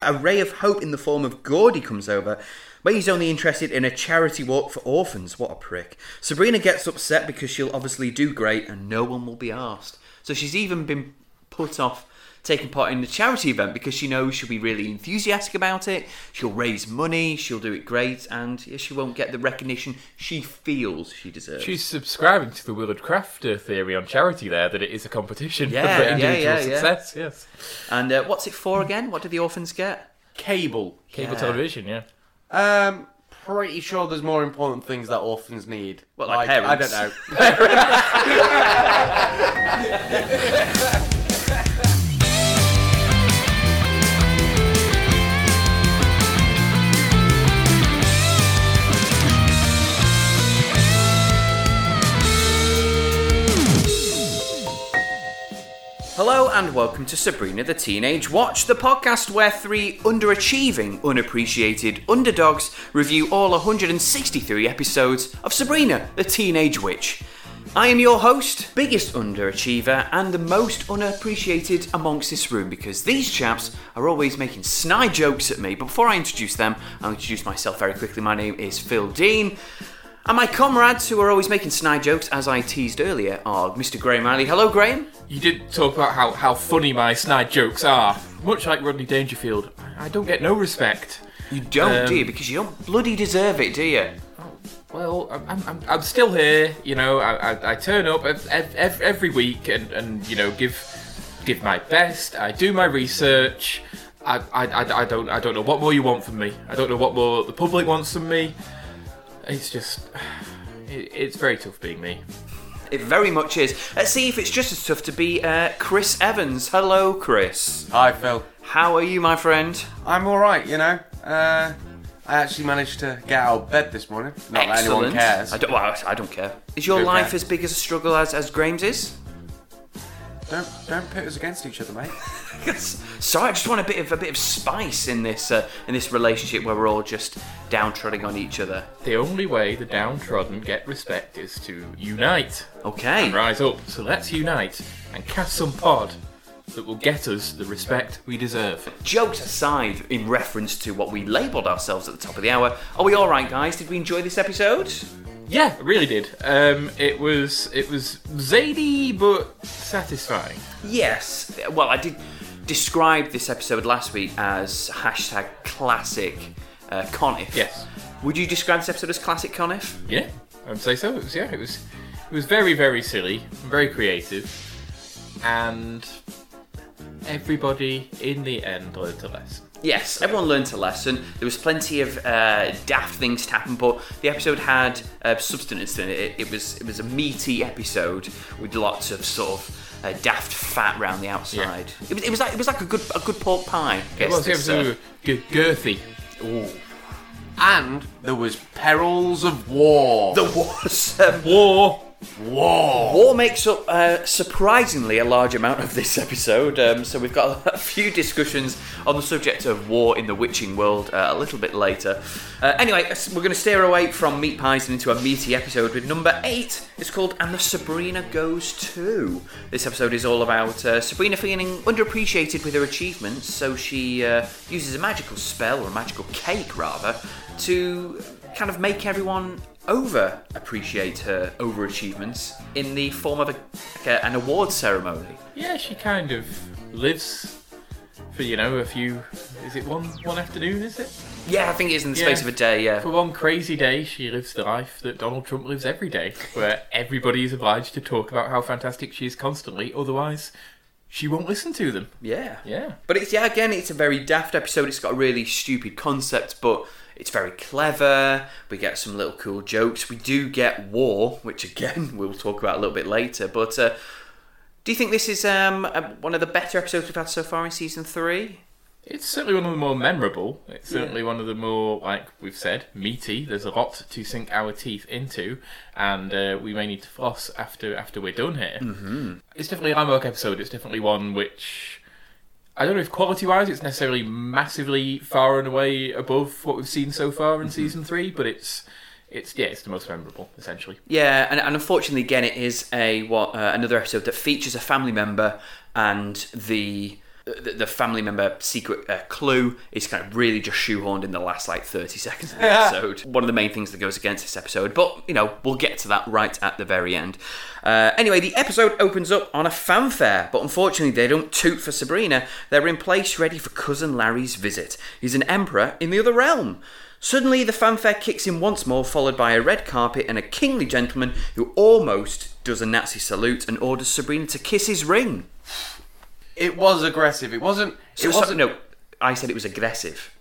A ray of hope in the form of Gordy comes over, but he's only interested in a charity walk for orphans. What a prick. Sabrina gets upset because she'll obviously do great and no one will be asked. So she's even been put off taking part in the charity event because she knows she'll be really enthusiastic about it. She'll raise money, she'll do it great, and she won't get the recognition she feels she deserves. She's subscribing to the Willard Crafter theory on charity there that it is a competition Yeah, for individual yeah, yeah. success. Yes. and uh, what's it for again? What do the orphans get? Cable. Cable Yeah. television, yeah. Um, pretty sure there's more important things that orphans need. What, like I parents? don't know. Hello and welcome to Sabrina the Teenage Watch, the podcast where three underachieving, unappreciated underdogs review all 163 episodes of Sabrina the Teenage Witch. I am your host, biggest underachiever, and the most unappreciated amongst this room because these chaps are always making snide jokes at me. But before I introduce them, I'll introduce myself very quickly. My name is Phil Dean. And my comrades, who are always making snide jokes, as I teased earlier, are Mr. Graham Riley. Hello, Graham. You did talk about how, how funny my snide jokes are. Much like Rodney Dangerfield, I don't get no respect. You don't, do Um, you? Because you don't bloody deserve it, do you? Well, I'm, I'm- I'm, still here, you know, I, I, I turn up ev- ev- ev- every week and, and, you know, give give my best, I do my research, I, I, I, I don't I don't know what more you want from me, I don't know what more the public wants from me, it's just, it, it's very tough being me. It very much is. Let's see if it's just as tough to be uh, Chris Evans. Hello, Chris. Hi, Phil. How are you, my friend? I'm alright, you know. Uh, I actually managed to get out of bed this morning. Not that anyone cares. I don't, well, I don't care. Is your Don't life care. as big as a struggle as, as Graham's is? Don't don't pit us against each other, mate. Sorry, I just want a bit of a bit of spice in this uh, in this relationship where we're all just downtrodden on each other. The only way the downtrodden get respect is to unite Okay. and rise up. So let's unite and cast some pod that will get us the respect we deserve. Jokes aside, in reference to what we labelled ourselves at the top of the hour, are we all right, guys? Did we enjoy this episode? Yeah, I really did. Um, it was it was zany but satisfying. Yes. Well, I did describe this episode last week as hashtag classic uh, Conniff. Yes. Would you describe this episode as classic Conniff? Yeah, I'd say so. It was yeah, it was it was very very silly, very creative, and everybody in the end learned a lesson. Yes, everyone learnt a lesson. There was plenty of uh, daft things to happen, but the episode had uh, substance in it. it. It was it was a meaty episode with lots of sort of uh, daft fat round the outside. It, was, it was like it was like a good a good pork pie. It was, it this, was uh, g- girthy. ooh. And there was perils of war. There was um, War. War. War makes up uh, surprisingly a large amount of this episode, um, so we've got a few discussions on the subject of war in the witching world uh, a little bit later. Uh, anyway, we're going to steer away from meat pies and into a meaty episode with number eight. It's called And the Sabrina Goes To. This episode is all about uh, Sabrina feeling underappreciated with her achievements, so she uh, uses a magical spell, or a magical cake rather, to kind of make everyone over appreciate her overachievements in the form of a, like a, an award ceremony. Yeah, she kind of lives for you know a few. Is it one one afternoon? Is it? Yeah, I think it is in the space Yeah. of a day. Yeah, For one crazy day, she lives the life that Donald Trump lives every day, where everybody is obliged to talk about how fantastic she is constantly, otherwise, she won't listen to them. yeah, Yeah. But it's yeah, again, it's a very daft episode. It's got a really stupid concept, but it's very clever. We get some little cool jokes. We do get war, which again we'll talk about a little bit later. But uh, do you think this is um, a, one of the better episodes we've had so far in season three? It's certainly one of the more memorable. It's certainly one of the more, like we've said, meaty. There's a lot to sink our teeth into, and uh, we may need to floss after after we're done here. Mm-hmm. It's definitely a landmark episode. It's definitely one which I don't know if quality-wise it's necessarily massively far and away above what we've seen so far in season three, but it's it's yeah, it's the most memorable essentially. Yeah, and, and unfortunately, again, it is a what uh, another episode that features a family member and the the, the family member secret uh, clue is kind of really just shoehorned in the last like 30 seconds of the episode. One of the main things that goes against this episode, but you know, we'll get to that right at the very end. Uh, anyway, the episode opens up on a fanfare, but unfortunately, they don't toot for Sabrina. They're in place ready for cousin Larry's visit. He's an emperor in the other realm. Suddenly, the fanfare kicks in once more, followed by a red carpet and a kingly gentleman who almost does a Nazi salute and orders Sabrina to kiss his ring. It was aggressive. It wasn't. It So, so- wasn't. no, I said it was aggressive.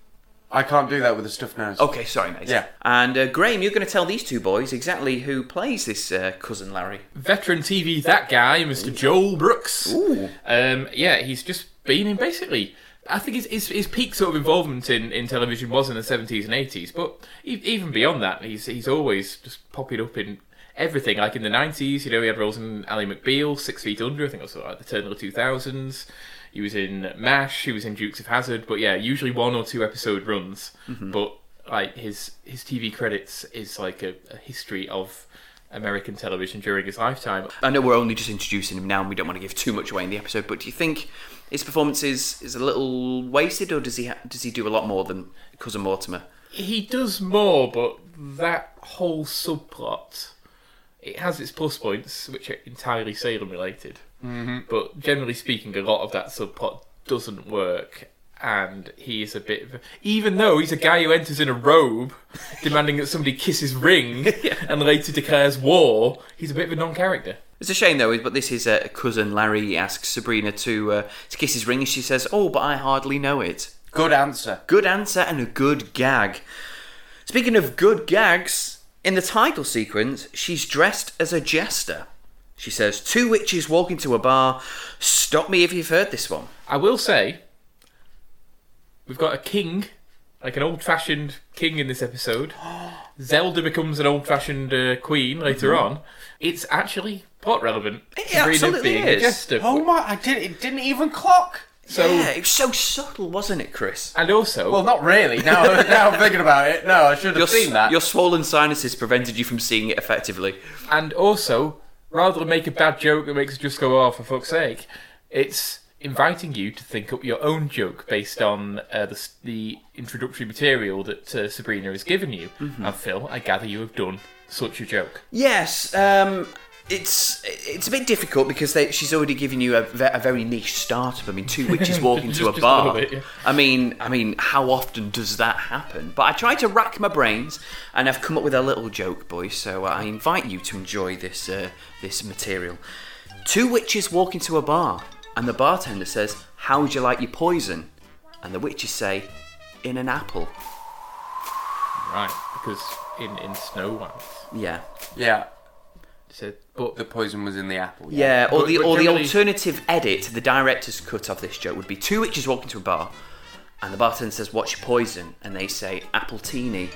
I can't do that with a stuffed nose. Okay, sorry, mate. Yeah. And uh, Graham, you're going to tell these two boys exactly who plays this uh, cousin Larry. Veteran TV, that guy, Mr. Joel Brooks. Ooh. Um, yeah, he's just been in basically. I think his, his, his peak sort of involvement in, in television was in the 70s and 80s, but e- even beyond that, he's he's always just popping up in everything. Like in the 90s, you know, he had roles in Ally McBeal, Six Feet Under, I think was like the turn of the 2000s. He was in MASH, he was in Dukes of Hazzard, but yeah, usually one or two episode runs. Mm-hmm. But like his his TV credits is like a, a history of American television during his lifetime. I know we're only just introducing him now and we don't want to give too much away in the episode, but do you think his performance is, is a little wasted or does he ha- does he do a lot more than cousin Mortimer? He does more, but that whole subplot, it has its plus points, which are entirely Salem related. Mm-hmm. But generally speaking, a lot of that subplot doesn't work, and he is a bit of a, even though he's a guy who enters in a robe, demanding that somebody kiss his ring, and later declares war. He's a bit of a non-character. It's a shame though, but this is uh, cousin Larry. Asks Sabrina to uh, to kiss his ring, and she says, "Oh, but I hardly know it." Good answer. Good answer and a good gag. Speaking of good gags, in the title sequence, she's dressed as a jester. She says, Two witches walk into a bar. Stop me if you've heard this one. I will say, we've got a king, like an old-fashioned king in this episode. Zelda becomes an old-fashioned uh, queen later on. It's actually plot relevant. It Sabrina absolutely being is. jester. Oh my! I did. It didn't even clock. So, yeah, it was so subtle, wasn't it, Chris? and also, Well, not really. Now, now I'm thinking about it. No, I should have Your, seen that. your swollen sinuses prevented you from seeing it effectively. and also, rather than make a bad joke that makes it just go off for fuck's sake, it's inviting you to think up your own joke based on uh, the, the introductory material that uh, Sabrina has given you. And Phil, I gather you have done such a joke. Yes, um, it's it's a bit difficult because they, she's already given you a, a very niche startup. I mean, two witches walk into Just- a just a bar. bit, yeah. I mean, I mean, how often does that happen? But I try to rack my brains, and I've come up with a little joke, boys. So I invite you to enjoy this uh, this material. Two witches walk into a bar, and the bartender says, "How would you like your poison?" And the witches say, "In an apple." Right, because in, in Snow White, Yeah, yeah, it said, but the poison was in the apple. Yeah, or But- the but or the generally- alternative edit, the director's cut of this joke would be two witches walk into a bar, and the bartender says, "What's your poison?" and they say "Apple appletini,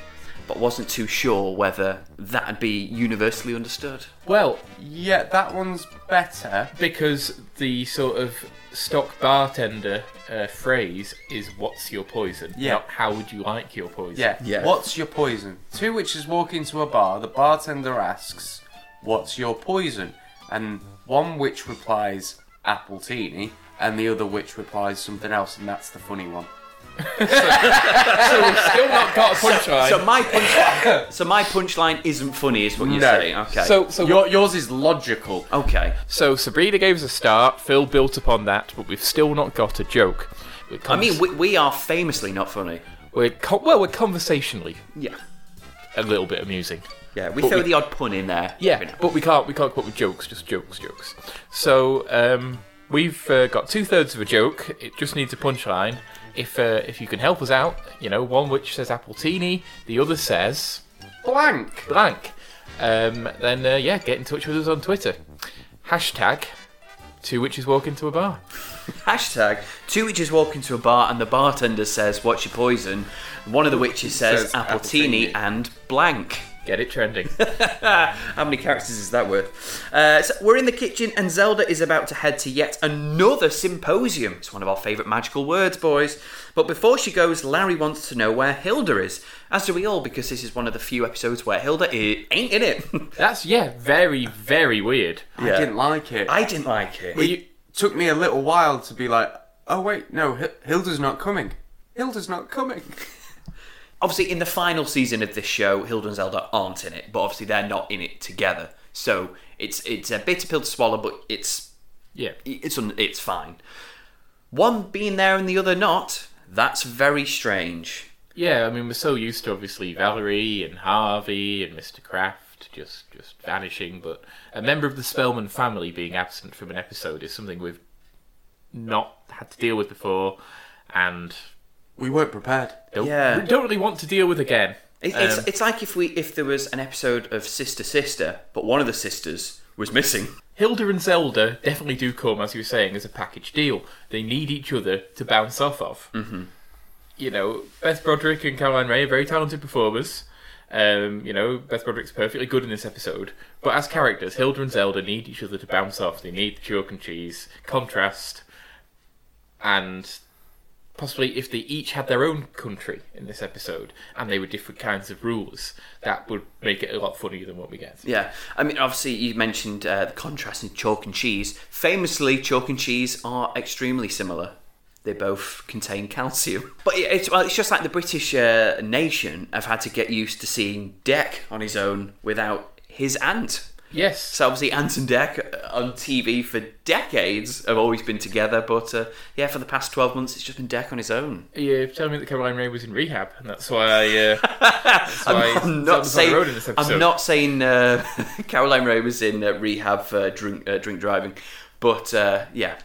but wasn't too sure whether that'd be universally understood. well, Yeah, that one's better. because the sort of stock bartender uh, phrase is "What's your poison?" Yeah. not "How would you like your poison?" Yeah. Yeah. What's your poison? Two witches walk into a bar. The bartender asks, "What's your poison?" And one witch replies, Apple "Appletini," and the other witch replies something else, and that's the funny one. so we've still not got a punchline. So my punch, so my punchline isn't funny, is what you're No. saying? Okay. so, so Your, yours is logical. okay. So Sabrina gave us a start. Phil built upon that, but we've still not got a joke. We're I mean, we, we are famously not funny. we're co- well, we're conversationally Yeah. a little bit amusing. Yeah, we But throw we- the odd pun in there. Yeah, but we can't we can't come up with jokes, just jokes, jokes. So um, we've uh, got two thirds of a joke. It just needs a punchline. If uh, if you can help us out, you know, one which says appletini, the other says Blank. blank. Um, then uh, yeah, get in touch with us on Twitter. Hashtag two witches walk into a bar. Hashtag two witches walk into a bar and the bartender says, "What's your poison?" One of the witches says, Says "Appletini" appletini. and blank. Get it trending. How many characters is that worth? Uh, so we're in the kitchen, and Zelda is about to head to yet another symposium. It's one of our favourite magical words, boys. But before she goes, Larry wants to know where Hilda is. As do we all, because this is one of the few episodes where Hilda i- ain't in it. That's yeah, very very weird. I didn't like it. I didn't like it. it took me a little while to be like, Oh wait, no, H- Hilda's not coming. Hilda's not coming. Obviously, in the final season of this show, Hilda and Zelda aren't in it, but obviously they're not in it together. So it's it's a bitter pill to swallow, but it's Yeah. it's un, it's fine. One being there and the other not. That's very strange. Yeah, I mean, we're so used to obviously Valerie and Harvey and Mr. Kraft just just vanishing, but a member of the Spellman family being absent from an episode is something we've not had to deal with before, and We weren't prepared. don't, Yeah. don't really want to deal with again. It, it's Um, it's like if we if there was an episode of Sister Sister, but one of the sisters was missing. Hilda and Zelda definitely do come, as you were saying, as a package deal. They need each other to bounce off of. Mm-hmm. You know, Beth Broderick and Caroline Rhea are very talented performers. Um, you know, Beth Broderick's perfectly good in this episode. But as characters, Hilda and Zelda need each other to bounce off. They need the chalk and cheese, contrast, and possibly if they each had their own country in this episode and they were different kinds of rules, that would make it a lot funnier than what we get. Yeah, I mean, obviously, you mentioned uh, the contrast in chalk and cheese. Famously, chalk and cheese are extremely similar. They both contain calcium. But it's, well, it's just like the British uh, nation have had to get used to seeing Dec on his own without his aunt. Yes. So obviously, Ant and Dec on TV for decades have always been together, but uh, yeah, for the past twelve months, it's just been Dec on his own. Yeah, you're telling me that Caroline Rhea was in rehab, and that's why. Uh, that's why I'm not Zelda's on the road saying. in this episode. I'm not saying uh, Caroline Rhea was in uh, rehab for drink uh, drink driving, but uh, yeah,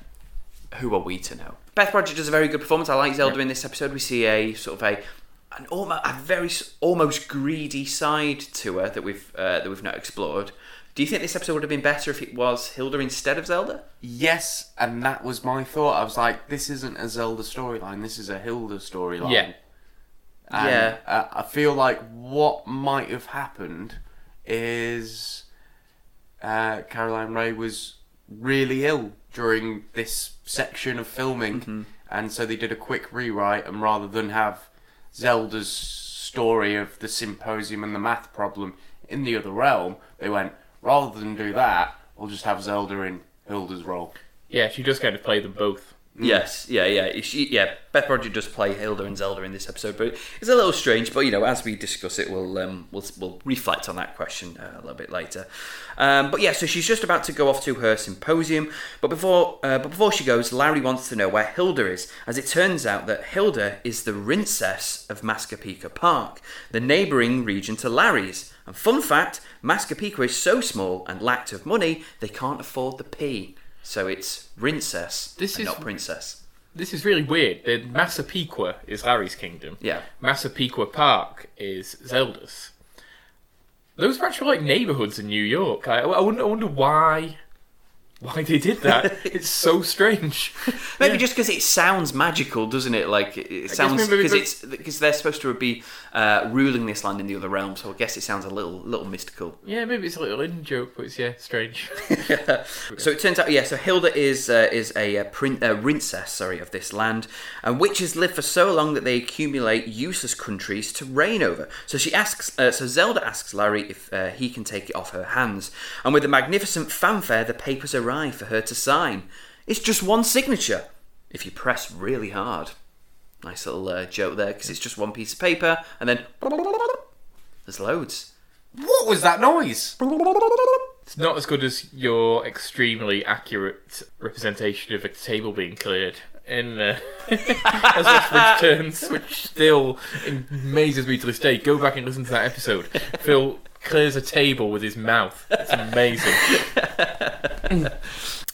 who are we to know? Beth Broderick does a very good performance. I like Zelda in this episode. We see a sort of a an almost a very almost greedy side to her that we've uh, that we've not explored. Do you think this episode would have been better if it was Hilda instead of Zelda? Yes, and that was my thought. I was like, this isn't a Zelda storyline. This is a Hilda storyline. Yeah. And, Yeah. uh, I feel like what might have happened is uh, Caroline Rhea was really ill during this section of filming, and so they did a quick rewrite, and rather than have Zelda's story of the symposium and the math problem in the other realm, they went rather than do that, we'll just have Zelda in Hilda's role. Yeah, she does kind of play them both. Yes, yeah, yeah. She, yeah, Beth Broderick does play Hilda and Zelda in this episode, but it's a little strange. But you know, as we discuss it, we'll um, we'll, we'll reflect on that question uh, a little bit later. Um, but yeah, so she's just about to go off to her symposium, but before uh, but before she goes, Larry wants to know where Hilda is, as it turns out that Hilda is the rincess of Massapequa Park, the neighbouring region to Larry's. And fun fact, Massapequa is so small and lacked of money they can't afford the P. So it's rincess This and is- not princess. This is really weird. The Massapequa is Larry's kingdom. Yeah. Massapequa Park is Zelda's. Those are actually like neighborhoods in New York. I, I wonder, I wonder why, why they did that. it's so strange. Maybe Yeah. just because it sounds magical, doesn't it? Like it- sounds because it's because they're supposed to be uh, ruling this land in the other realm. So I guess it sounds a little little mystical. Yeah, maybe it's a little in joke, but it's yeah, strange. So it turns out, yeah. So Hilda is uh, is a, uh prin- uh, princess, sorry, of this land, and witches live for so long that they accumulate useless countries to reign over. So she asks, uh, so Zelda asks Larry if uh, he can take it off her hands, and with a magnificent fanfare, the papers arrive for her to sign. It's just one signature, if you press really hard. Nice little uh, joke there, because it's just one piece of paper, and then there's loads. What was that noise? It's not as good as your extremely accurate representation of a table being cleared in uh, as Westbridge turns, which still amazes me to this day. Go back and listen to that episode. Phil clears a table with his mouth. It's amazing.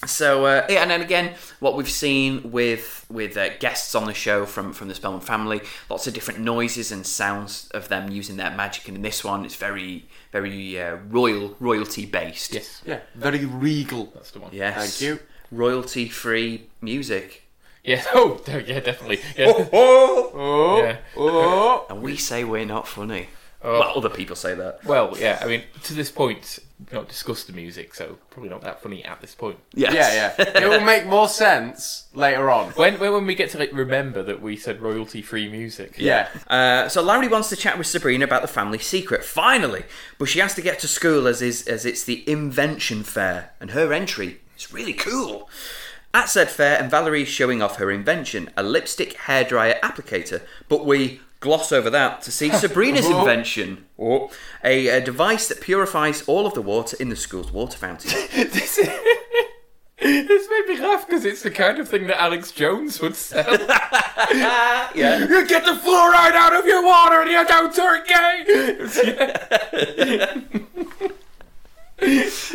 So uh, yeah, and then again, what we've seen with with uh, guests on the show from from the Spellman family, lots of different noises and sounds of them using their magic, and in this one, it's very very uh, royal royalty based. Yes, Yeah, very regal. that's the one. Yes. Thank you. Royalty free music, Yeah. Oh, yeah, definitely. Yeah. Oh, Yeah. oh. and we say we're not funny. Oh. Well, other people say that. Well, yeah. I mean, to this point, we've not discussed the music, so probably not that funny at this point. Yes. Yeah, yeah. It will make more sense later on. When when, when we get to like remember that we said royalty free music. Yeah. Uh, so Larry wants to chat with Sabrina about the family secret, finally, but she has to get to school as is as it's the invention fair, and her entry is really cool. At said fair, and Valerie's showing off her invention, a lipstick hairdryer applicator, but we gloss over that to see Sabrina's Oh. invention, or a, a device that purifies all of the water in the school's water fountain. this, is, this made me laugh because it's the kind of thing that Alex Jones would sell. yeah. you get the fluoride out of your water and you don't turn gay. it's,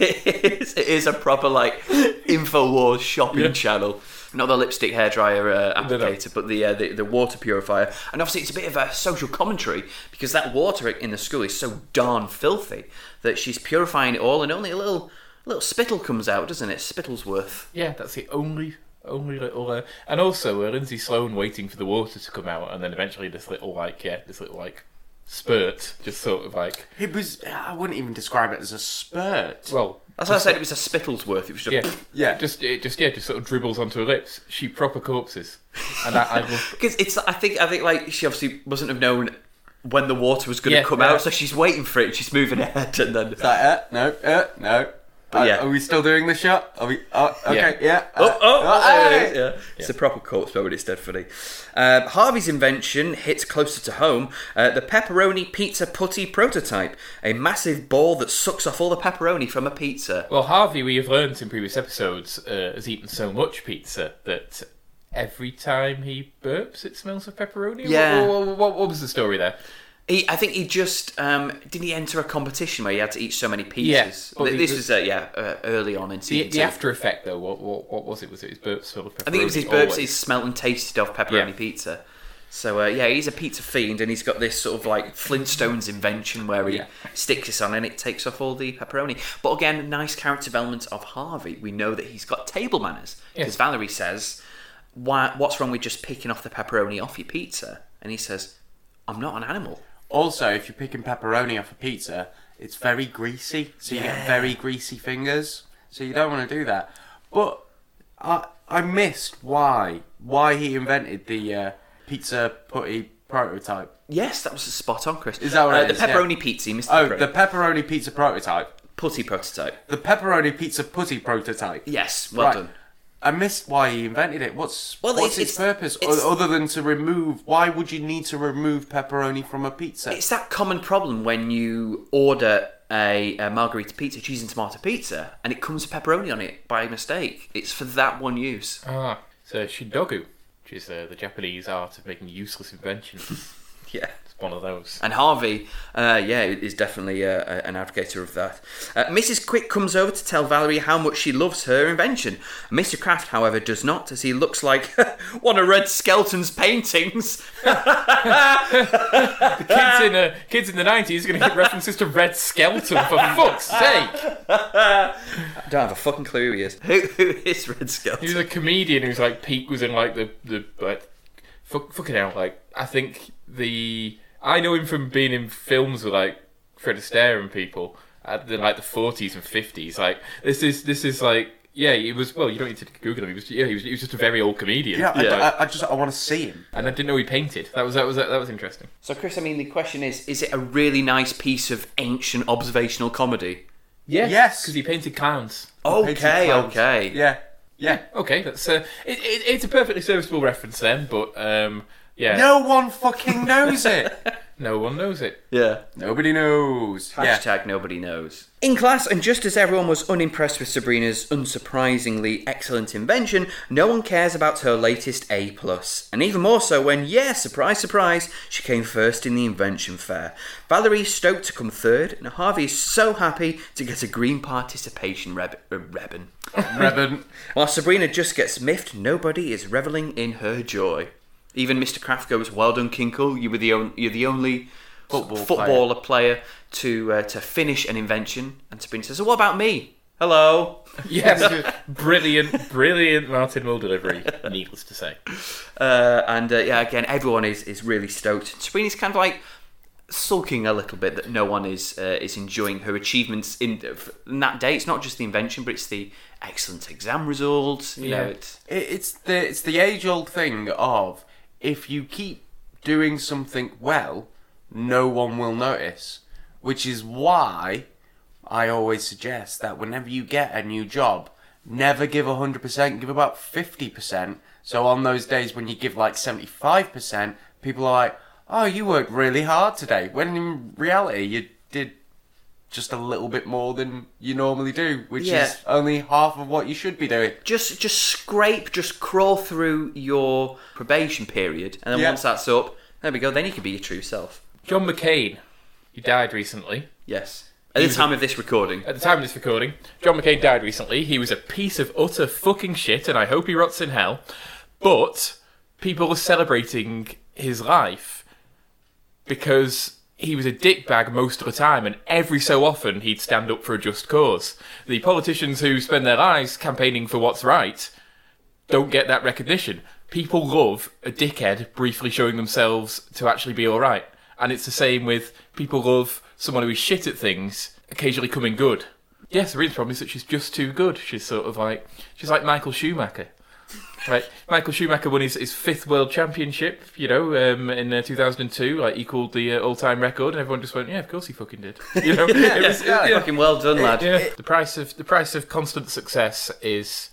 it's, it is a proper like Infowars shopping channel. Not the lipstick hairdryer uh, No, no. applicator, but the, uh, the the water purifier. And obviously, it's a bit of a social commentary because that water in the school is so darn filthy that she's purifying it all, and only a little little spittle comes out, doesn't it? Spittlesworth. yeah, that's the only only little. Uh, and also, uh, Lindsay Sloan waiting for the water to come out, and then eventually this little like yeah, this little like spurt, just sort of like It was. I wouldn't even describe it as a spurt. well. That's why I said it was a spittle's worth. It was just Yeah, Yeah. Just it just yeah, just sort of dribbles onto her lips. She proper corpses, and I, I love. because it's. I think I think like she obviously mustn't have known when the water was going to Yeah, come yeah. out, so she's waiting for it. She's moving ahead, and then It's like, uh, no, uh, no. Uh, yeah. Are we still doing the shot? Are we? Oh, okay, yeah. Oh, uh, oh, oh, hey! is, yeah. It's a proper corpse moment, it's dead funny. Um, Harvey's invention hits closer to home uh, the pepperoni pizza putty prototype, a massive ball that sucks off all the pepperoni from a pizza. Well, Harvey, we have learned in previous episodes, uh, has eaten so much pizza that every time he burps, it smells of pepperoni. Yeah. What, what, what, what was the story there? He, I think he just um, didn't he enter a competition where he had to eat so many pizzas. Yes. Well, Th- he this was- was uh, yeah uh, early on in The, season the two. after effect, though, what, what, what was it? Was it his burps full of pepperoni? I think it was his burps. always? He smelt and tasted of pepperoni Yeah. pizza. So uh, yeah, he's a pizza fiend, and he's got this sort of like Flintstones invention where he Yeah. sticks this on and it takes off all the pepperoni. But again, nice character development of Harvey. We know that he's got table manners because Yes. Valerie says, Why, "What's wrong with just picking off the pepperoni off your pizza?" And he says, "I'm not an animal." Also, if you're picking pepperoni off a pizza, it's very greasy, so you get very greasy fingers. So you don't want to do that. But I I missed why why he invented the uh, pizza putty prototype. Yes, that was spot on, Chris. Is that what uh, it the is? Pepperoni pizza, Mr. Oh, Pepperoni. the pepperoni pizza prototype. putty prototype. The pepperoni pizza putty prototype. Yes, well Right. done. I missed why he invented it. What's Well, what's it's- its, it's- purpose it's- other than to remove? Why would you need to remove pepperoni from a pizza? It's that common problem when you order a, a margarita pizza, cheese and tomato pizza, and it comes with pepperoni on it by mistake. It's for that one use. Ah, so Chindogu, which is uh, the Japanese art of making useless inventions. Yeah. it's one of those. And Harvey, uh, yeah, is definitely uh, a- an advocate of that. Uh, Mrs. Quick comes over to tell Valerie how much she loves her invention. Mr. Kraft, however, does not, as he looks like one of Red Skelton's paintings. Kids in uh, kids in the nineties are going to get references to Red Skelton for fuck's sake. I don't have a fucking clue who he is. Who, who is Red Skelton? He was a comedian who's like Pete was in like the the like fuck, fucking hell like I think the I know him from being in films with like Fred Astaire and people at the like the forties and fifties. Like this is this is like yeah he was well you don't need to Google him. He was yeah he was, he was just a very old comedian. yeah, I, Yeah. I, I just I want to see him. and I didn't know he painted. That was that was that was interesting. So, Chris, I mean, the question is: Is it a really nice piece of ancient observational comedy? Yes, Yes. because he painted clowns. Okay, Painted clowns. okay. Yeah, yeah. Okay, that's uh, it, it, it's a perfectly serviceable reference then, but um, yeah, No one fucking knows it. no one knows it. Yeah. Nobody knows. Yeah. Hashtag nobody knows. In class, and just as everyone was unimpressed with Sabrina's unsurprisingly excellent invention, no one cares about her latest A plus, and even more so when, yeah, surprise, surprise, she came first in the invention fair. Valerie's stoked to come third, and Harvey is so happy to get a green participation reb- uh, ribbon. Rebin. While Sabrina just gets miffed, nobody is reveling in her joy. Even Mr. Kraft goes, "Well done, Kinkle. You were the on- you're the only Football footballer player, to uh, to finish an invention." And Sabrina says, "So "What about me? Hello." Yes, brilliant, brilliant Martin Mull delivery. Needless to say. Uh, and uh, yeah, again, everyone is, is really stoked. Sabrina's kind of like sulking a little bit that no one is uh, is enjoying her achievements in, in that day. It's not just the invention, but it's the excellent exam results. You know, it's It, it's the it's the age old thing of if you keep doing something well, no one will notice. Which is why I always suggest that whenever you get a new job, never give 100%, give about 50%. So on those days when you give like 75%, people are like, oh, you worked really hard today. When in reality, you did just a little bit more than you normally do, which Yeah. is only half of what you should be doing. Just just scrape, just crawl through your probation period, and then Yeah. once that's up, there we go. Then you can be your true self. John McCain, he died recently. Yes. At the was time of this recording. At the time of this recording, John McCain died recently. He was a piece of utter fucking shit, and I hope he rots in hell. But people are celebrating his life because he was a dickbag most of the time, and every so often he'd stand up for a just cause. The politicians who spend their lives campaigning for what's right don't get that recognition. People love a dickhead briefly showing themselves to actually be alright. And it's the same with people love someone who is shit at things occasionally coming good. Yes, the real problem is that she's just too good. She's sort of like she's like Michael Schumacher. Right, Michael Schumacher won his, his fifth world championship, you know, um, in uh, 2002. Like equaled the uh, all-time record, and everyone just went, "Yeah, of course he fucking did." You know, it was, Yeah, yeah. Fucking well done, lad. Yeah. The price of the price of constant success is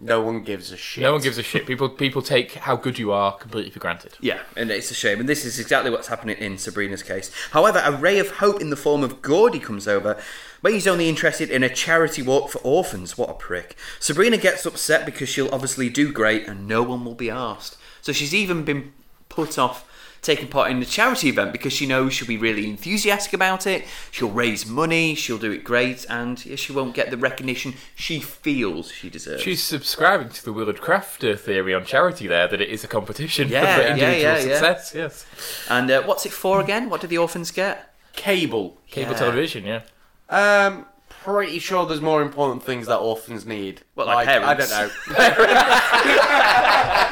No one gives a shit. no one gives a shit. People people take how good you are completely for granted. Yeah, and it's a shame. And this is exactly what's happening in Sabrina's case. However, a ray of hope in the form of Gordy comes over, but he's only interested in a charity walk for orphans. What a prick. Sabrina gets upset because she'll obviously do great and no one will be asked. So she's even been put off taking part in the charity event because she knows she'll be really enthusiastic about it. She'll raise money, she'll do it great, and yeah, she won't get the recognition she feels she deserves. She's subscribing to the Willard Crafter theory on charity there that it is a competition Yeah, for individual yeah, yeah. success. Yes, and uh, what's it for again? What do the orphans get? Cable. cable Yeah. television. Yeah, Um, pretty sure there's more important things that orphans need. Well, like I parents. I don't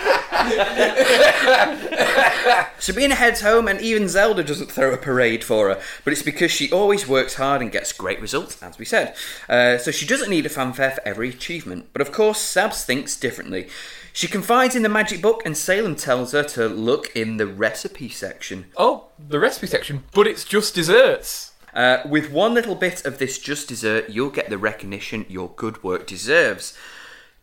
know. Sabrina heads home, and even Zelda doesn't throw a parade for her, but it's because she always works hard and gets great results, as we said. Uh, so she doesn't need a fanfare for every achievement. But of course, Sabs thinks differently. She confides in the magic book, and Salem tells her to look in the recipe section. Oh, the recipe section, but it's just desserts. Uh, with one little bit of this just dessert, you'll get the recognition your good work deserves.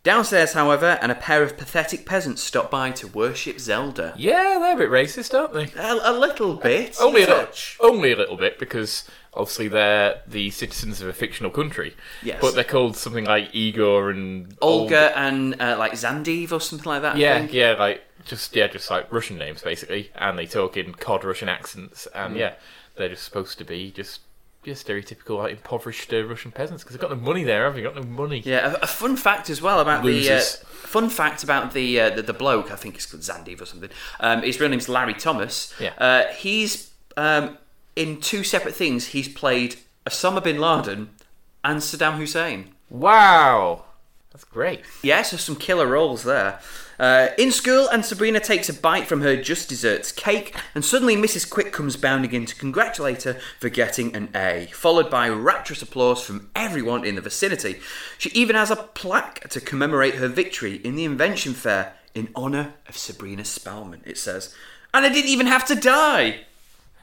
Downstairs, however, and a pair of pathetic peasants stop by to worship Zelda. Yeah, they're a bit racist, aren't they? A, a little bit. Only a little, touch. only a little bit because obviously they're the citizens of a fictional country. Yes. But they're called something like Igor and Olga and uh, like Zandiv or something like that. I Yeah, think. yeah, like just yeah, just like Russian names basically, and they talk in cod Russian accents, and yeah, they're just supposed to be just yeah, stereotypical like impoverished uh, Russian peasants because they've got no money there, have you? Got no money. Yeah, a, a fun fact as well about Losers. the uh, fun fact about the, uh, the the bloke. I think it's called Zandiv or something. Um, his real name's Larry Thomas. Yeah. Uh, he's um, in two separate things. He's played Osama bin Laden and Saddam Hussein. Wow, that's great. Yeah, so some killer roles there. Uh, in school, and Sabrina takes a bite from her just desserts cake, and suddenly Mrs. Quick comes bounding in to congratulate her for getting an A, followed by rapturous applause from everyone in the vicinity. She even has a plaque to commemorate her victory in the invention fair in honour of Sabrina Spellman, it says. And I didn't even have to die!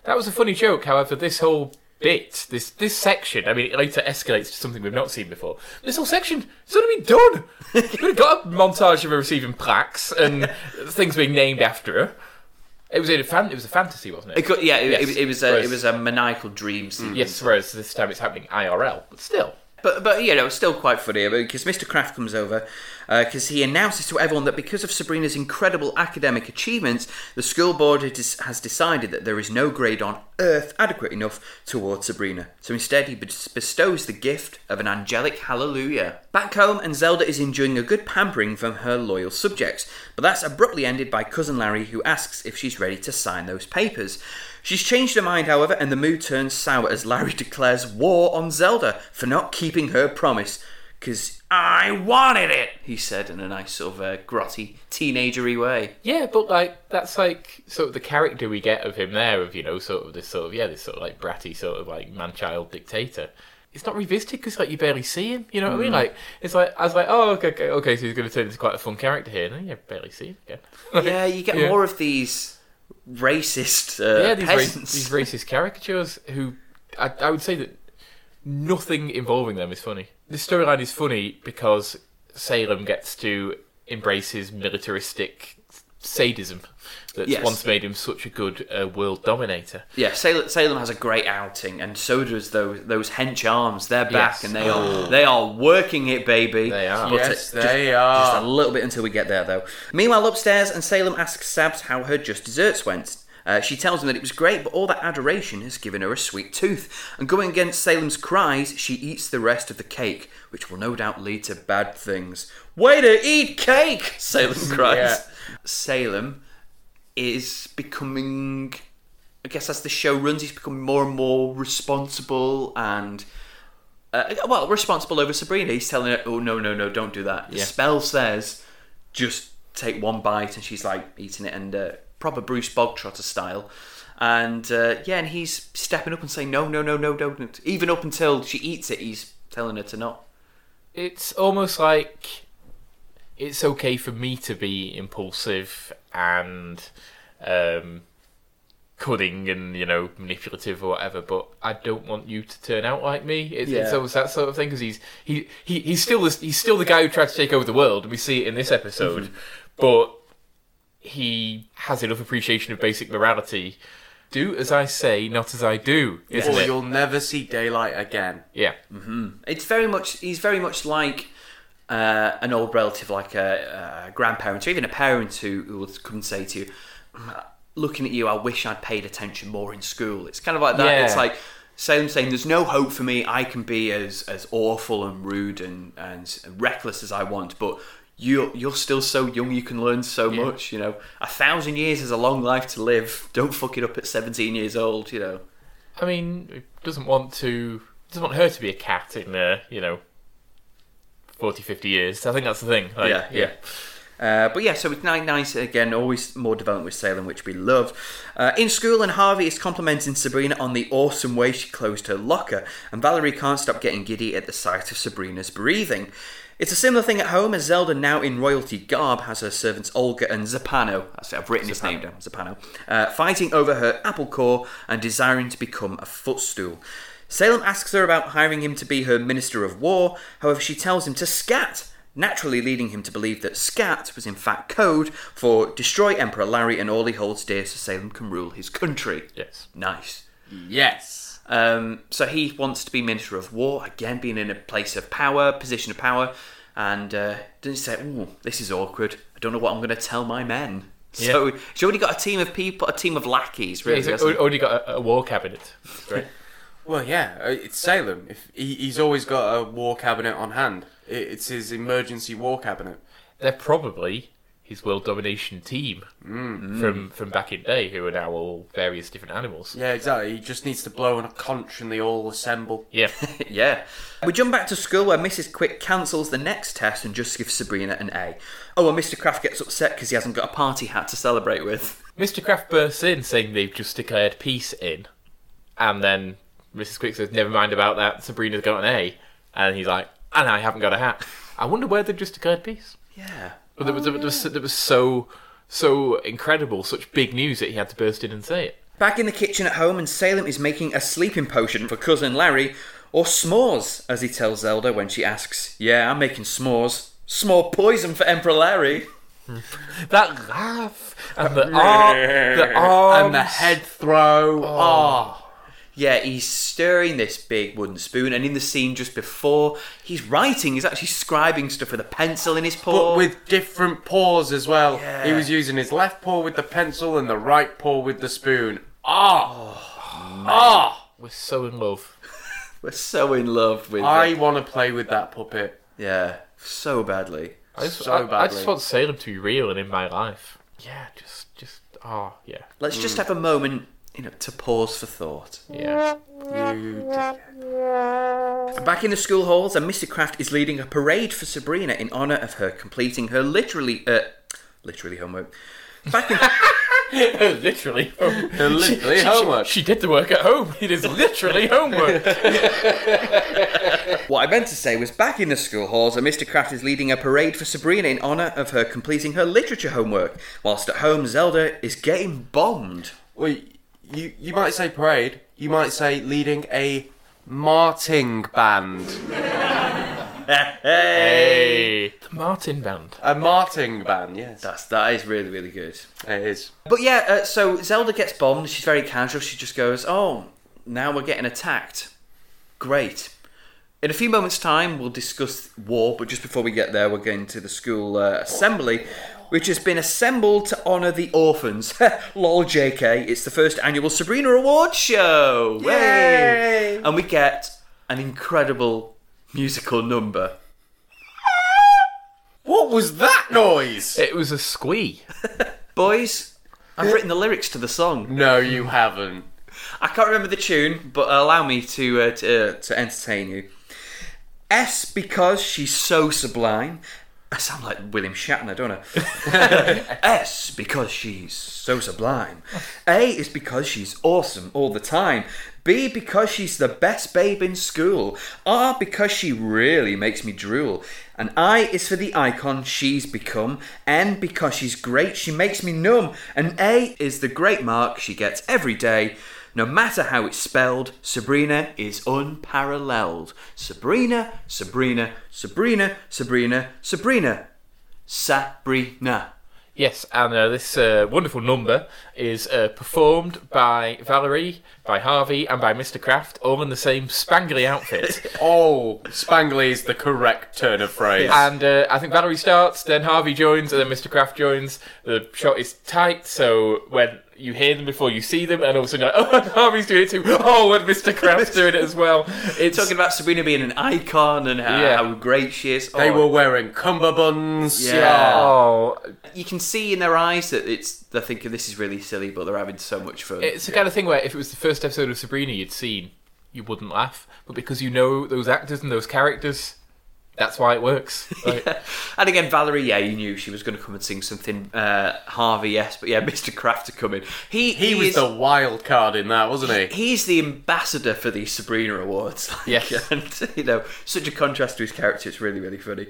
That was a funny joke. However, this whole bit, this this section, I mean, it later escalates to something we've not seen before. This whole section, it's already been done. We've got a montage of her receiving plaques and things being named after her. It was in a fan, it was a fantasy, wasn't it? It could, yeah, it, Yes. it, it was a, it was a maniacal dream scene. Yes, whereas this time it's happening IRL, but still. But but you know, it's still quite funny because Mr. Kraft comes over Uh, because he announces to everyone that because of Sabrina's incredible academic achievements, the school board has has decided that there is no grade on Earth adequate enough towards Sabrina. So instead, he bestows the gift of an angelic hallelujah. Back home, and Zelda is enjoying a good pampering from her loyal subjects, but that's abruptly ended by cousin Larry, who asks if she's ready to sign those papers. She's changed her mind, however, and the mood turns sour as Larry declares war on Zelda for not keeping her promise. Because I wanted it, he said in a nice sort of uh, grotty, teenagery way. Yeah, but like that's like sort of the character we get of him there, of you know, sort of this sort of yeah, this sort of like bratty sort of like man-child dictator. It's not revisited because like you barely see him. You know what I mean? Like it's like I was like, oh okay, okay, okay so he's going to turn into quite a fun character here, and then you barely see him again. Yeah, you get Yeah. more of these racist uh, yeah, these, ra- these racist caricatures who I, I would say that nothing involving them is funny. This storyline is funny because Salem gets to embrace his militaristic sadism that's Yes. once made him such a good uh, world dominator. Yeah, Salem, Salem has a great outing, and so does those those hench arms. They're back, Yes. and they are they are working it, baby. They are. But Yes, it- they just, are. Just a little bit until we get there, though. Meanwhile, upstairs, and Salem asks Sabs how her just desserts went. Uh, she tells him that it was great, but all that adoration has given her a sweet tooth. And going against Salem's cries, she eats the rest of the cake, which will no doubt lead to bad things. Way to eat cake! Salem cries. Yeah. Salem is becoming I guess as the show runs, he's becoming more and more responsible and. Uh, well, responsible over Sabrina. He's telling her, "Oh no, no, no, don't do that." The Yeah. spell says, "Just take one bite," and she's like eating it, and uh, proper Bruce Bogtrotter style. And uh, yeah, and he's stepping up and saying, "No, no, no, no, don't." Even up until she eats it, he's telling her to not. It's almost like it's okay for me to be impulsive and um, cunning and you know manipulative or whatever, but I don't want you to turn out like me. It's, it's almost that sort of thing because he's he, he he's still this, he's still the guy who tried to take over the world, and we see it in this episode, Mm-hmm. but he has enough appreciation of basic morality. Do as I say, not as I do, isn't or it? you'll never see daylight again. Yeah. It's very much. He's very much like uh, an old relative, like a, a grandparent, or even a parent who, who will come and say to you, "Mm, "Looking at you, I wish I'd paid attention more in school." It's kind of like that. Yeah. It's like Salem saying, "There's no hope for me. I can be as as awful and rude and and reckless as I want, but." You're, you're still so young, you can learn so Yeah. much, you know. A thousand years is a long life to live. Don't fuck it up at 17 years old, you know. I mean, it doesn't want to doesn't want her to be a cat in uh, you know 40, 50 years. I think that's the thing. Like, yeah, yeah. Uh, but yeah, so it's nice, nice again. Always more development with Salem, which we love. Uh, in school, and Harvey is complimenting Sabrina on the awesome way she closed her locker, and Valerie can't stop getting giddy at the sight of Sabrina's breathing. It's a similar thing at home as Zelda, now in royalty garb, has her servants Olga and Zappano, I've written his name down, Zappano, uh, fighting over her apple core and desiring to become a footstool. Salem asks her about hiring him to be her Minister of War, however, she tells him to scat, naturally leading him to believe that scat was in fact code for destroy Emperor Larry and all he holds dear so Salem can rule his country. Yes. Nice. Yes. Um, so he wants to be Minister of War, again, being in a place of power, position of power, and uh, doesn't say, oh, this is awkward. I don't know what I'm going to tell my men. So he's already got a team of people, a team of lackeys, Yeah, really. he's hasn't he? already got a, a war cabinet. Great. Well, yeah, uh, it's Salem. If he, he's always got a war cabinet on hand. It, it's his emergency war cabinet. They're probably his world domination team mm. from from back in day, who are now all various different animals. Yeah, exactly. He just needs to blow on a conch and they all assemble. Yeah. yeah. We jump back to school where Mrs. Quick cancels the next test and just gives Sabrina an A. Oh, and Mr. Kraft gets upset because he hasn't got a party hat to celebrate with. Mr. Kraft bursts in saying they've just declared peace in, and then Mrs. Quick says, "Never mind about that. Sabrina's got an A," and he's like, "And I haven't got a hat." I wonder where they've just declared peace. Yeah. But there was, there was, there was so so incredible, such big news that he had to burst in and say it. Back in the kitchen at home, and Salem is making a sleeping potion for cousin Larry, or s'mores, as he tells Zelda when she asks, Yeah, I'm making s'mores. S'more poison for Emperor Larry. That laugh and the arm, the arms, and the head throw. Oh. Yeah, he's stirring this big wooden spoon, and in the scene just before, he's writing, he's actually scribing stuff with a pencil in his paw. But with different paws as well. Yeah. He was using his left paw with the pencil and the right paw with the spoon. Ah! Ah! We're so in love. We're so in love with I want to play with that puppet. Yeah, so badly. I just, So I, I just want Salem to be real and in my life. Yeah, just, just, oh, yeah, Let's just have a moment, you know, to pause for thought. yeah. You dickhead. Back in the school halls, and Mr. Kraft is leading a parade for Sabrina in honour of her completing her literally, uh, literally homework. Back in, literally. literally she, homework. She, she did the work at home. It is literally homework. what I meant to say was back in the school halls, and Mr. Kraft is leading a parade for Sabrina in honour of her completing her literature homework, whilst at home Zelda is getting bombed. Well, you, you might say parade. You might say leading a marting band. hey. The Martin Band. A Martin band, yes. That's that is really really good. It is. But yeah, uh, so Zelda gets bombed. She's very casual. She just goes, "Oh, now we're getting attacked. Great." In a few moments' time, we'll discuss war. But just before we get there, we're going to the school uh, assembly, which has been assembled to honour the orphans. Lol, JK. It's the first annual Sabrina Awards show. Yay! And we get an incredible musical number. What was that noise? It was a squee. Boys, I've written the lyrics to the song. No, you haven't. I can't remember the tune, but allow me to uh, to, uh, to entertain you. S because she's so sublime. I sound like William Shatner, don't I? S because she's so sublime. A is because she's awesome all the time. B because she's the best babe in school. R because she really makes me drool. And I is for the icon she's become. N because she's great, she makes me numb. And A is the great mark she gets every day. No matter how it's spelled, Sabrina is unparalleled. Sabrina, Sabrina, Sabrina, Sabrina, Sabrina, Sabrina. Yes, and uh, this uh, wonderful number is uh, performed by Valerie, by Harvey, and by Mr. Kraft, all in the same spangly outfit. Oh, Spangly is the correct turn of phrase. and uh, I think Valerie starts, then Harvey joins, and then Mr. Kraft joins. The shot is tight, so when you hear them before you see them, and all of a sudden you're like, oh, and Harvey's doing it too. Oh, and Mr. Kraft's doing it as well. It's Talking about Sabrina being an icon and how, Yeah. how great she is. they Oh, were wearing cummerbunds. Yeah. Oh, You can see in their eyes that it's they're thinking this is really silly, but they're having so much fun. It's the kind of thing where if it was the first episode of Sabrina you'd seen, you wouldn't laugh. But because you know those actors and those characters, that's why it works. Like, And again, Valerie, yeah, you knew she was going to come and sing something. Uh, Harvey, yes, but yeah, Mr. Kraft to come in. He He was is, the wild card in that, wasn't he? He's the ambassador for the Sabrina Awards. Like, Yes. and you know, such a contrast to his character. It's really, really funny.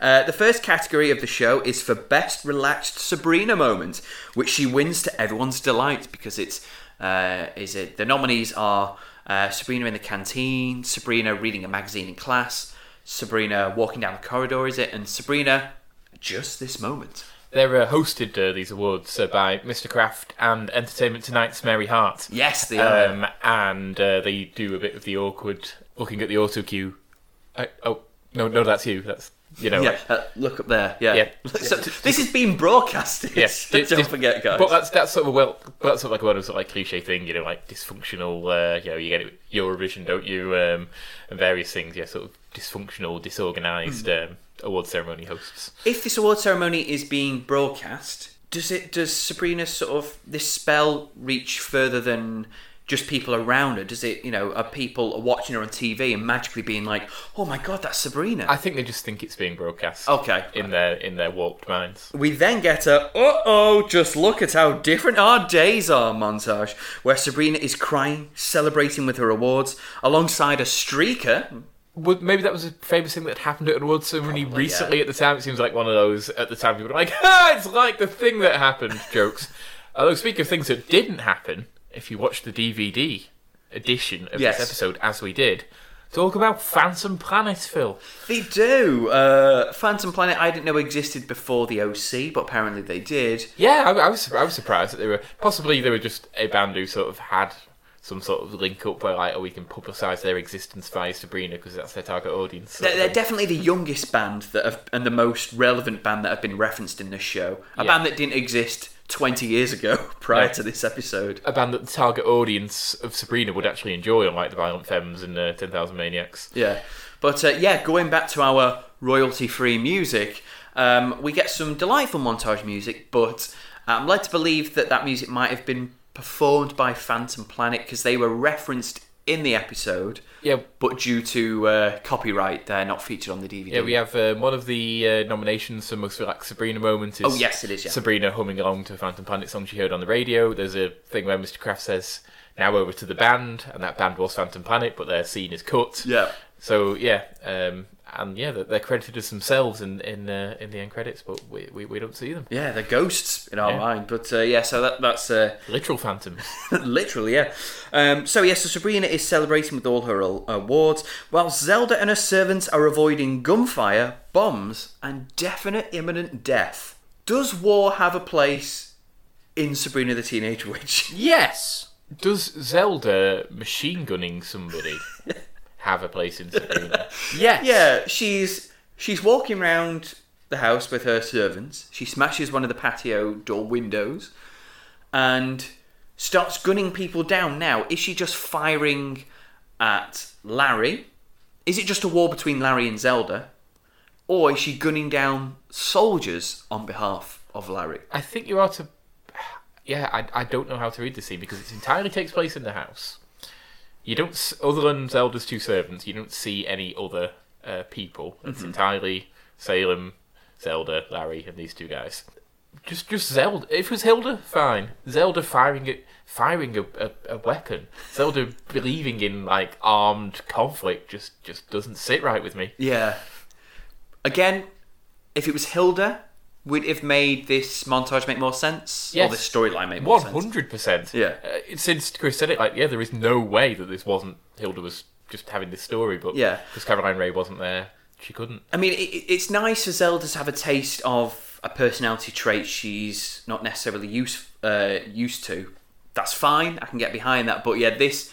Uh, the first category of the show is for best relaxed Sabrina moment, which she wins to everyone's delight because it's uh, is it the nominees are uh, Sabrina in the canteen, Sabrina reading a magazine in class, Sabrina walking down the corridor, is it, and Sabrina just this moment. they're uh, hosted uh, these awards uh, by Mr. Kraft and Entertainment Tonight's Mary Hart. Yes, they are. Um, and uh, they do a bit of the awkward looking at the auto cue. I, oh no, no, that's you. That's you know. yeah, like- uh, look up there. Yeah. Yeah. so, this is being broadcasted. Yes, don't, forget, guys. But that's that's sort of well, that's sort of like a sort of like cliche thing, you know, like dysfunctional. Uh, you know, you get it Eurovision, don't you? Um, and various things, yeah, sort of dysfunctional, disorganized Hmm. um, award ceremony hosts. if this award ceremony is being broadcast, does it does Sabrina sort of this spell reach further than just people around her? Does it, you know, are people watching her on TV and magically being like, "Oh my god, that's Sabrina"? I think they just think it's being broadcast. Okay. In their in their warped minds. We then get a uh oh, just look at how different our days are montage, where Sabrina is crying, celebrating with her awards, alongside a streaker. Maybe that was a famous thing that happened at an award ceremony recently. At the time, it seems like one of those. At the time, people were like, "Ah, it's like the thing that happened." Jokes. Although, speaking of things that didn't happen, if you watch the DVD edition of Yes. this episode, as we did, talk about Phantom Planet, Phil. They do. Uh, Phantom Planet, I didn't know existed before the OC, but apparently they did. Yeah, I, I was I was surprised that they were possibly they were just a band who sort of had some sort of link up where like, oh, we can publicise their existence via Sabrina because that's their target audience. sort They're, they're definitely the youngest band that have, and the most relevant band that have been referenced in this show. A Yeah. band that didn't exist 20 years ago prior Yeah. to this episode. a band that the target audience of Sabrina would actually enjoy, unlike the Violent Femmes and uh, Ten Thousand Maniacs. Yeah. But uh, yeah, going back to our royalty free music, um, we get some delightful montage music, but I'm led to believe that that music might have been performed by Phantom Planet because they were referenced in the episode, Yeah, but due to uh, copyright, they're not featured on the DVD. yeah. We have um, one of the uh, nominations for most like Sabrina moment is Oh, yes, it is, yeah. Sabrina humming along to a Phantom Planet song she heard on the radio. There's a thing where Mr. Kraft says, "Now over to the band," and that band was Phantom Planet, but their scene is cut. Yeah. So yeah, um, and yeah, they're, they're credited as themselves in in uh, in the end credits, but we, we, we don't see them. Yeah, they're ghosts in our Yeah. mind. But uh, yeah, so that that's uh, Literal phantoms. literally yeah. Um, so yeah, so Sabrina is celebrating with all her awards, while Zelda and her servants are avoiding gunfire, bombs, and definite imminent death. Does war have a place in Sabrina the Teenage Witch? Yes. Does Zelda machine gunning somebody have a place in Sabrina? Yes. Yeah, she's she's walking around the house with her servants. She smashes one of the patio door windows and starts gunning people down. Now, is she just firing at Larry? Is it just a war between Larry and Zelda? Or is she gunning down soldiers on behalf of Larry? I think you ought to. Yeah, I, I don't know how to read this scene because it entirely takes place in the house. You don't, other than Zelda's two servants, you don't see any other uh, people. It's entirely Salem, Zelda, Larry, and these two guys. Just, just Zelda. If it was Hilda, fine. Zelda firing it, firing a, a, a weapon. Zelda believing in like armed conflict just, just doesn't sit right with me. Yeah. Again, if it was Hilda, would have made this montage make more sense? Or this storyline make more One sense? hundred percent. Yeah. Uh, since Chris said it, like, yeah, there is no way that this wasn't Hilda was just having this story, but Yeah. because Caroline Rhea wasn't there, she couldn't. I mean, it- it's nice for Zelda to have a taste of a personality trait she's not necessarily used uh, used to. That's fine. I can get behind that. But yeah, this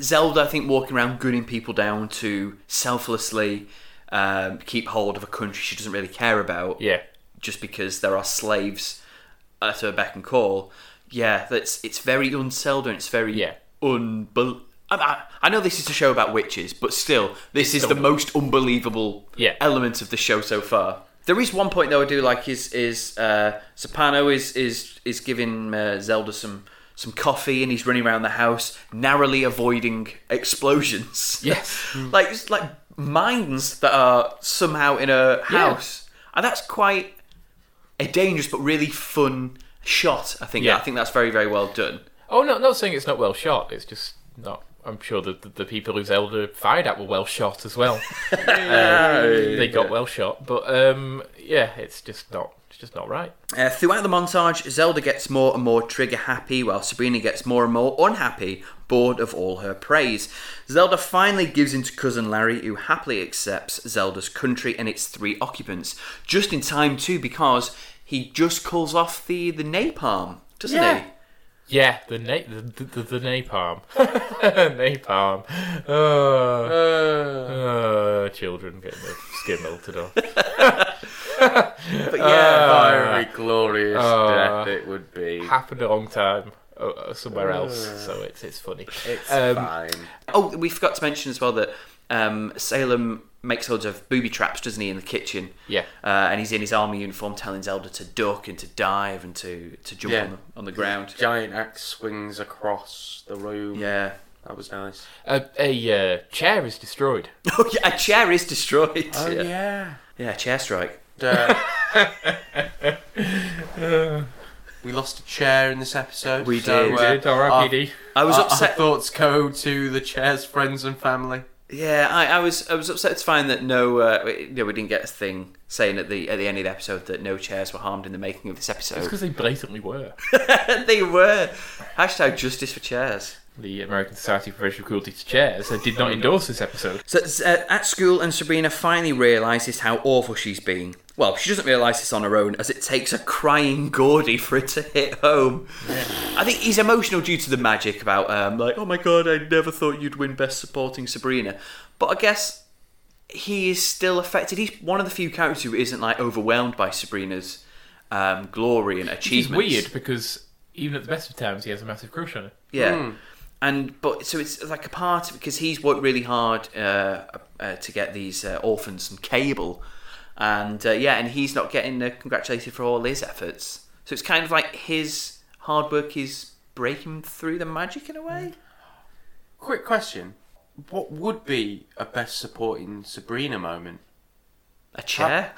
Zelda, I think, walking around gunning people down to selflessly um, keep hold of a country she doesn't really care about, Yeah, just because there are slaves at her beck and call. Yeah, that's it's very unselda and it's very Yeah. unbel. I, know this is a show about witches, but still, this is the most unbelievable Yeah. element of the show so far. There is one point though I do like is is uh, is is is giving uh, Zelda some some coffee and he's running around the house narrowly avoiding explosions. Yes. like like mines that are somehow in a house, and that's quite a dangerous but really fun shot. I think. Yeah. I think that's very very well done. Oh no, not saying it's not well shot. It's just not. I'm sure that the, the people who Zelda fired at were well shot as well. Uh, they got well shot, but um, yeah, it's just not. It's just not right. Uh, throughout the montage, Zelda gets more and more trigger happy, while Sabrina gets more and more unhappy, bored of all her praise. Zelda finally gives in to cousin Larry, who happily accepts Zelda's country and its three occupants, just in time too, because he just calls off the the napalm, doesn't Yeah. he? Yeah, the na- the, the, the, the napalm, napalm. Oh, oh, children getting their skin melted off. But yeah, Very glorious Uh, death it would be. Happened a long time uh, uh, somewhere else, so it's it's funny. It's Um, fine. Oh, we forgot to mention as well that um, Salem makes loads of booby traps, doesn't he, in the kitchen? Yeah. Uh, and he's in his army uniform, telling Zelda to duck and to dive and to, to jump Yeah. on, the, on the ground. Giant axe swings across the room. Yeah. That was nice. A, a uh, chair is destroyed. Oh yeah, a chair is destroyed. Oh, yeah. yeah. Yeah, chair strike. Uh, we lost a chair in this episode. We so, did. uh, Did R.I.P.D. I was upset. Our thoughts go to the chair's friends and family. Yeah, I, I was I was upset to find that no, uh, we- you know, we didn't get a thing saying at the at the end of the episode that no chairs were harmed in the making of this It's episode. because they blatantly were. they were. Hashtag justice for chairs. The American Society for Racial Cruelty to Chairs uh, did not endorse this episode. So uh, at school, and Sabrina finally realizes how awful she's being. Well, she doesn't realize this on her own, as it takes a crying Gordy for it to hit home. I think he's emotional due to the magic about, um, like, oh my god, I never thought you'd win Best Supporting Sabrina. But I guess he is still affected. He's one of the few characters who isn't like overwhelmed by Sabrina's um, glory and Which is weird because even at the best of times, he has a massive crush on her. Yeah. And but so it's like a part because he's worked really hard uh, uh, to get these uh, orphans some cable, and uh, yeah, and he's not getting uh, congratulated for all his efforts. So it's kind of like his hard work is breaking through the magic in a way. Quick question. What would be a best supporting Sabrina moment? A chair.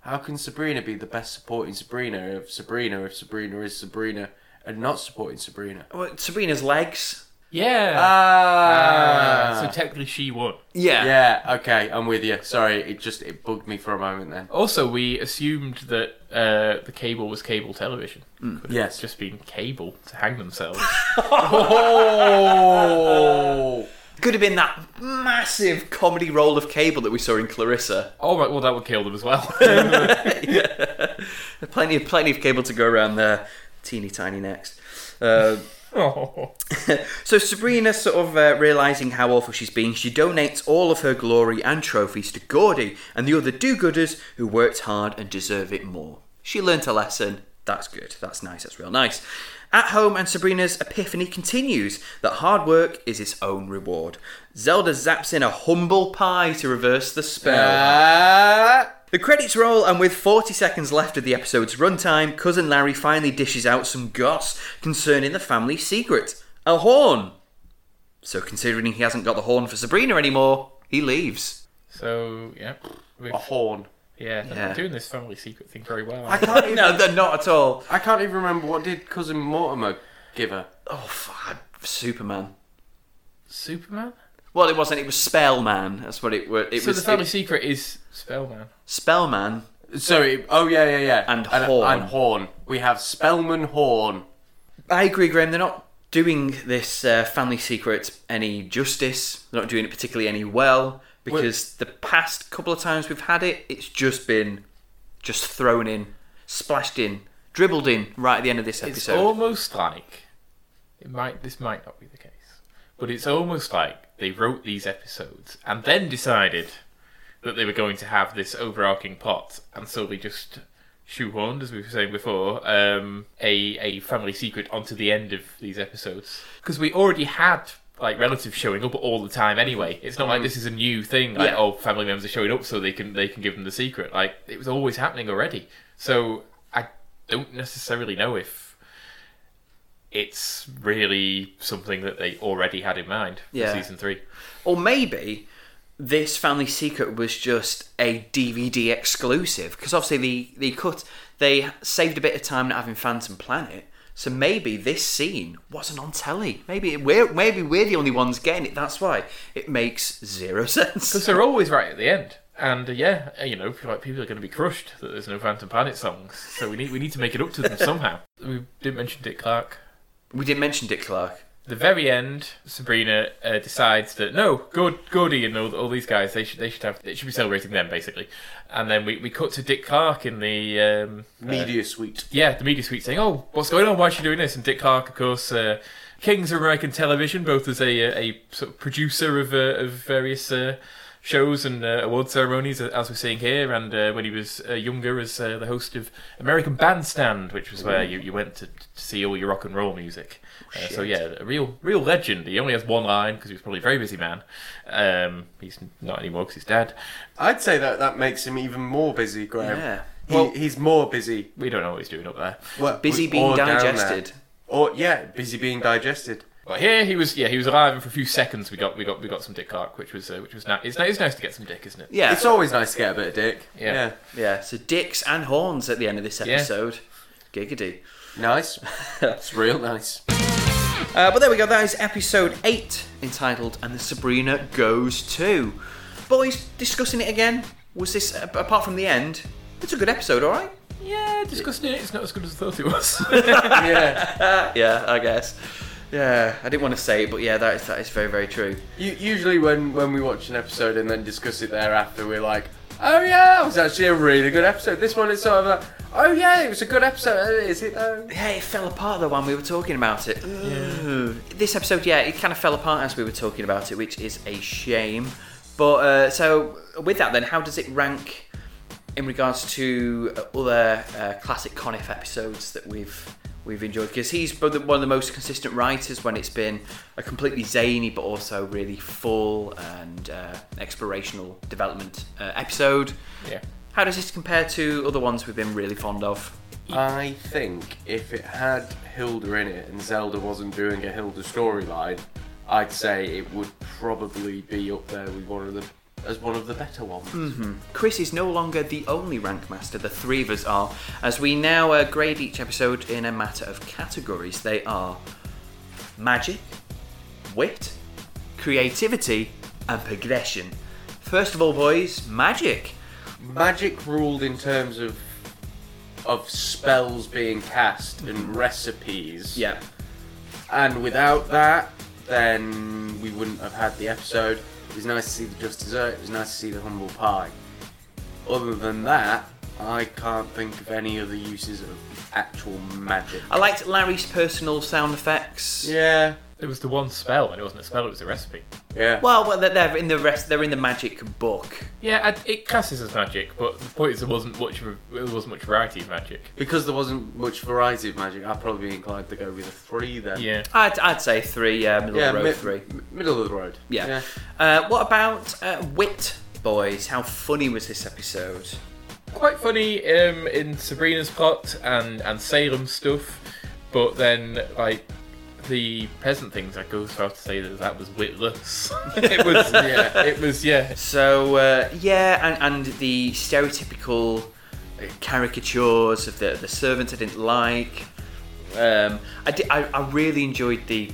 How can Sabrina be the best supporting Sabrina of Sabrina if Sabrina is Sabrina and not supporting Sabrina? Well, Sabrina's legs. Yeah. Ah. Uh, so technically, she won. Yeah. yeah. Okay, I'm with you. Sorry, it just it bugged me for a moment then. Also, we assumed that uh, the cable was cable television. Could have Yes. just been cable to hang themselves. Oh. Could have been that massive comedy roll of cable that we saw in Clarissa. oh right, well that would kill them as well. Plenty of plenty of cable to go around there. Teeny tiny next. Uh, oh. so Sabrina, sort of uh, realizing how awful she's been, she donates all of her glory and trophies to Gordy and the other do-gooders who worked hard and deserve it more. She learnt a lesson. That's good. That's nice. That's real nice. At home, and Sabrina's epiphany continues that hard work is its own reward. Zelda zaps in a humble pie to reverse the spell. Uh, The credits roll, and with 40 seconds left of the episode's runtime, cousin Larry finally dishes out some goss concerning the family secret a horn. So, considering he hasn't got the horn for Sabrina anymore, he leaves. So yeah, we've, a horn. yeah, they're Yeah. doing this family secret thing very well. I can't even. No, they're not at all. I can't even remember what did cousin Mortimer give her. Oh, fuck. Uh, Superman. Superman. Well, it wasn't. It was Spellman. That's what it was. It so was the family it- secret is Spellman. Spellman. Sorry. Oh yeah, yeah, yeah. And Horn. And Horn. We have Spellman Horn. I agree, Graham. They're not doing this uh, family secret any justice. They're not doing it particularly any well because the past couple of times we've had it, it's just been just thrown in, splashed in, dribbled in right at the end of this episode. It's episode. almost like it might. This might not be the case, but it's almost like they wrote these episodes and then decided that they were going to have this overarching plot, and so they just shoehorned, as we were saying before, um, a a family secret onto the end of these episodes because we already had. Like relatives showing up all the time anyway. It's not like this is a new thing. Like Yeah. oh, family members are showing up so they can they can give them the secret. Like it was always happening already. So I don't necessarily know if it's really something that they already had in mind for Yeah. season three. Or maybe this family secret was just a DVD exclusive because obviously the the cut they saved a bit of time not having Phantom Planet. So maybe this scene wasn't on telly. Maybe we're maybe we're the only ones getting it. That's why it makes zero sense. Because they're always right at the end. And uh, yeah, uh, you know, like people are going to be crushed that there's no Phantom Planet songs. So we need we need to make it up to them somehow. We didn't mention Dick Clark. We didn't mention Dick Clark. The very end, Sabrina uh, decides that no, Gordy and all, all these guys they should they should have they should be celebrating them basically. And then we, we cut to Dick Clark in the um, uh, Media suite. yeah, the media suite saying, "Oh, what's going on? Why is she doing this?" And Dick Clark, of course, uh, kings of American television, both as a a, a sort of producer of uh, of various uh, shows and uh, award ceremonies, uh, as we're seeing here, and uh, when he was uh, younger, as uh, the host of American Bandstand, which was where you, you went to, to see all your rock and roll music. Uh, so yeah, a real real legend. He only has one line because he was probably a very busy man. Um, he's not anymore because he's dead. I'd say that that makes him even more busy, Graham. Yeah. He, Well- he's more busy. We don't know what he's doing up there. Well, Busy being digested. Or yeah, busy being digested. But here he was, yeah, he was alive, and for a few seconds we got we got we got some Dick Clark, which was uh, which was nice. It's, it's nice to get some Dick, isn't it? Yeah. It's always nice to get a bit of dick. Yeah. yeah. So dicks and horns at the end of this Yeah. episode. Giggity. Nice. it's real nice. Uh, but there we go. That is episode eight, entitled "And the Sabrina Goes To." Boys, discussing it again. Was this apart from the end? It's a good episode, all right. Yeah, discussing it, It's not as good as I thought it was. yeah. yeah, I guess. Yeah, I didn't want to say it, but yeah, that is that is very very true. U- usually when when we watch an episode and then discuss it thereafter, we're like, oh yeah, it was actually a really good episode. This one is sort of like, oh yeah, it was a good episode. Uh, Is it though? Yeah, it fell apart though when we were talking about it. Ooh. This episode, yeah, it kind of fell apart as we were talking about it, which is a shame. But uh, so with that, then, how does it rank in regards to other uh, classic Conniff episodes that we've we've enjoyed? Because he's one of the most consistent writers when it's been a completely zany but also really full and uh, explorational development uh, episode. yeah. How does this compare to other ones we've been really fond of? I think if it had Hilda in it and Zelda wasn't doing a Hilda storyline, I'd say it would probably be up there with one of the as one of the better ones. Chris is no longer the only rank master, the three of us are, as we now uh, grade each episode in a matter of categories. They are magic, wit, creativity, and progression. First of all, boys, magic. Magic ruled in terms of of spells being cast and recipes. Yeah. And without that, then we wouldn't have had the episode. It was nice to see the Just Dessert. It was nice to see the Humble Pie. Other than that, I can't think of any other uses of actual magic. I liked Larry's personal sound effects. Yeah, It was the one spell, and it wasn't a spell; it was a recipe. yeah. Well, well, they're- they're in the rest. They're in the magic book. Yeah, I- it classes as magic, but the point is there wasn't much. There wasn't much variety of magic. Because there wasn't much variety of magic, I'd probably be inclined to go with a three then. Yeah. I'd, I'd say three. Yeah, middle Yeah, of the road mi- three. m- middle of the road. Yeah. Uh, what about uh, wit, boys? How funny was this episode? quite funny um, in Sabrina's plot and and Salem stuff, but then like the peasant things, I go so far to say that that was witless. it was yeah, it was yeah. So uh, yeah, and, and the stereotypical caricatures of the the servants I didn't like. Um, I, did, I I really enjoyed the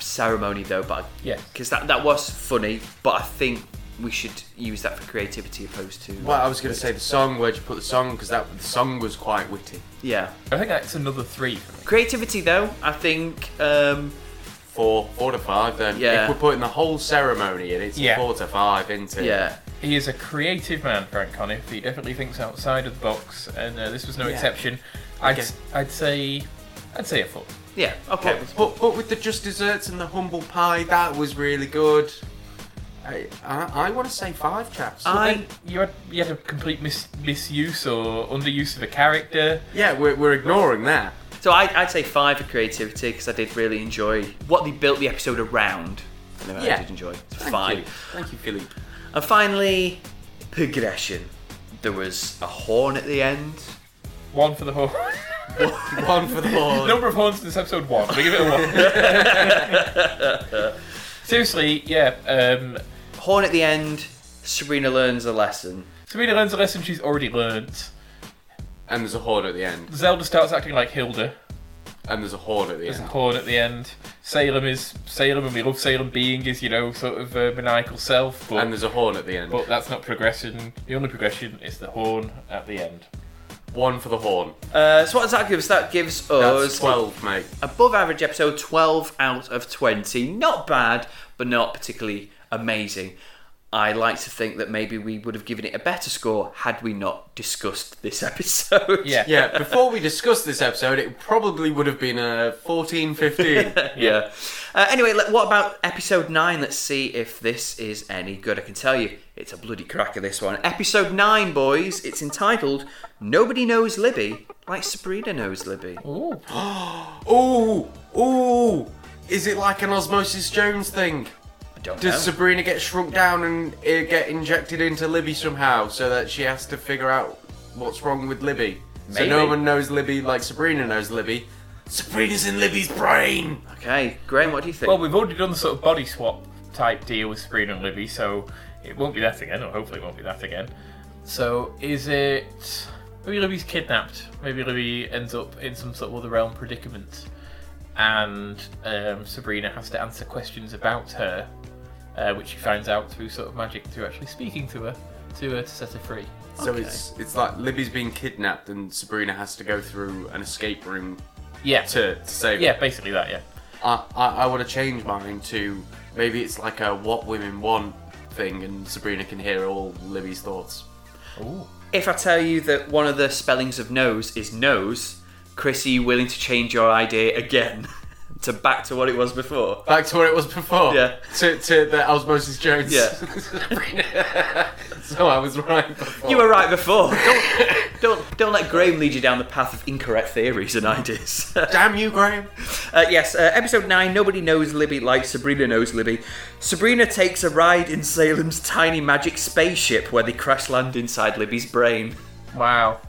ceremony though, but yeah, because that that was funny. But I think we should use that for creativity opposed to. Well, I was going to say the song. Where'd you put the song? Because that the song was quite witty. yeah, I think that's another three for me. creativity though. I think um, Four, four to five. Then Yeah. if we're putting the whole ceremony in, it's Yeah. four to five, isn't it? yeah. He is a creative man, Frank Conniff. He definitely thinks outside of the box, and uh, this was no Yeah. exception. I'd Okay. I'd say I'd say a four. Yeah, okay. But, but, but with the just desserts and the humble pie, that was really good. I I, I want to say five, chaps. But I- then you had you had a complete mis- misuse or underuse of a character. yeah, we're, we're ignoring that. So I, I'd say five for creativity because I did really enjoy what they built the episode around. And I Yeah. did enjoy. So Thank five. you. Thank you, Philippe. And finally, progression. There was a horn at the end. One for the horn. One for the horn. Number of horns in this episode one. We give it a one. Seriously, yeah. Um, Horn at the end. Sabrina learns a lesson. Serena learns a lesson she's already learned. And there's a horn at the end. Zelda starts acting like Hilda. And there's a horn at the There's a end. horn at the end. Salem is Salem, and we love Salem being his, you know, sort of uh, maniacal self. But, And there's a horn at the end. but that's not progression. The only progression is the horn at the end. One for the horn. Uh, so what does that give us? That gives That's us 12, mate. above average episode 12 out of 20. Not bad, but not particularly amazing. I like to think that maybe we would have given it a better score had we not discussed this episode. Yeah. Yeah, before we discussed this episode, it probably would have been a 14, 15. yeah. Uh, anyway, what about episode 9? Let's see if this is any good. I can tell you, it's a bloody cracker, this one. Episode 9, boys. It's entitled Nobody Knows Libby Like Sabrina Knows Libby. Ooh. ooh, ooh. Is it like an Osmosis Jones thing? I don't Does know. Sabrina get shrunk down and uh, get injected into Libby somehow so that she has to figure out what's wrong with Libby? So no one knows Libby like Sabrina knows Libby. Sabrina's in Libby's brain! okay, Graham, what do you think? Well, we've already done the sort of body swap type deal with Sabrina and Libby, so it won't be that again, or hopefully it won't be that again. So, is it. Maybe Libby's kidnapped. Maybe Libby ends up in some sort of other realm predicament, and um, Sabrina has to answer questions about her, uh, which he finds out through sort of magic, through actually speaking to her, to, uh, to set her free. So Okay. it's it's like Libby's being kidnapped and Sabrina has to go through an escape room Yeah. to, to save her. Yeah, basically that, yeah. I, I, I want to change mine to maybe it's like a what women want thing and Sabrina can hear all Libby's thoughts. Ooh. if I tell you that one of the spellings of nose is nose, Chris, are you willing to change your idea again to back to what it was before? Back to where it was before. Yeah. To, to the Osmosis Jones. Yeah. so I was right before. You were right before. Don't, don't, don't let Graham lead you down the path of incorrect theories and ideas. Damn you, Graham. Uh, yes, uh, episode 9 Nobody Knows Libby like Sabrina Knows Libby. Sabrina takes a ride in Salem's tiny magic spaceship where they crash land inside Libby's brain. Wow.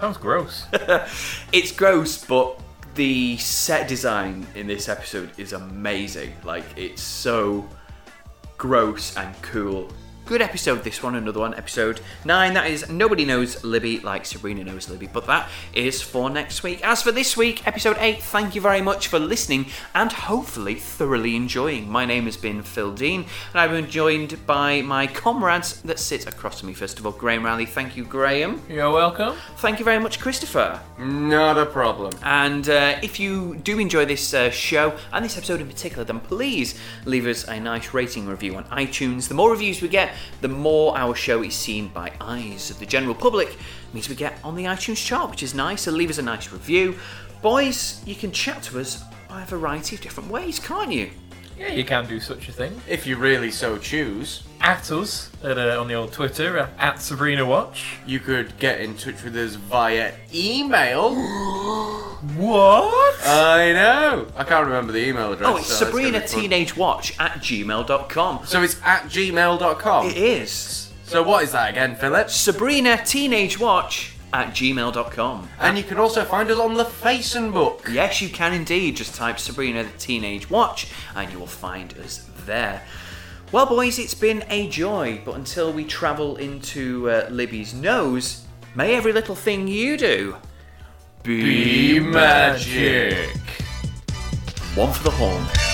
Sounds gross. It's gross, but the set design in this episode is amazing. Like, it's so gross and cool. Good episode, this one, another one, episode 9. That is Nobody Knows Libby like Sabrina Knows Libby, but that is for next week. As for this week, episode 8, thank you very much for listening and hopefully thoroughly enjoying. My name has been Phil Dean, and I've been joined by my comrades that sit across from me. First of all, Graham Riley. Thank you, Graham. You're welcome. Thank you very much, Christopher. Not a problem. And uh, if you do enjoy this uh, show and this episode in particular, then please leave us a nice rating review on iTunes. The more reviews we get, the more our show is seen by eyes of the general public. Means we get on the iTunes chart, which is nice. So leave us a nice review. Boys, you can chat to us by a variety of different ways, can't you? Yeah, you can do such a thing. If you really so choose, At us at, uh, on the old Twitter uh, at Sabrina Watch. you could get in touch with us via email. What? I know. I can't remember the email address. Oh, it's so that's gonna Sabrina be fun. Teenage Watch at gmail.com. So it's at gmail.com. It is. So what is that again, Philip? Sabrina Teenage Watch at gmail.com. And you can also find us on the Facebook. Yes, you can indeed. Just type Sabrina the Teenage Watch and you will find us there. Well, boys, it's been a joy, but until we travel into uh, Libby's nose, may every little thing you do Be magic. one for the horn.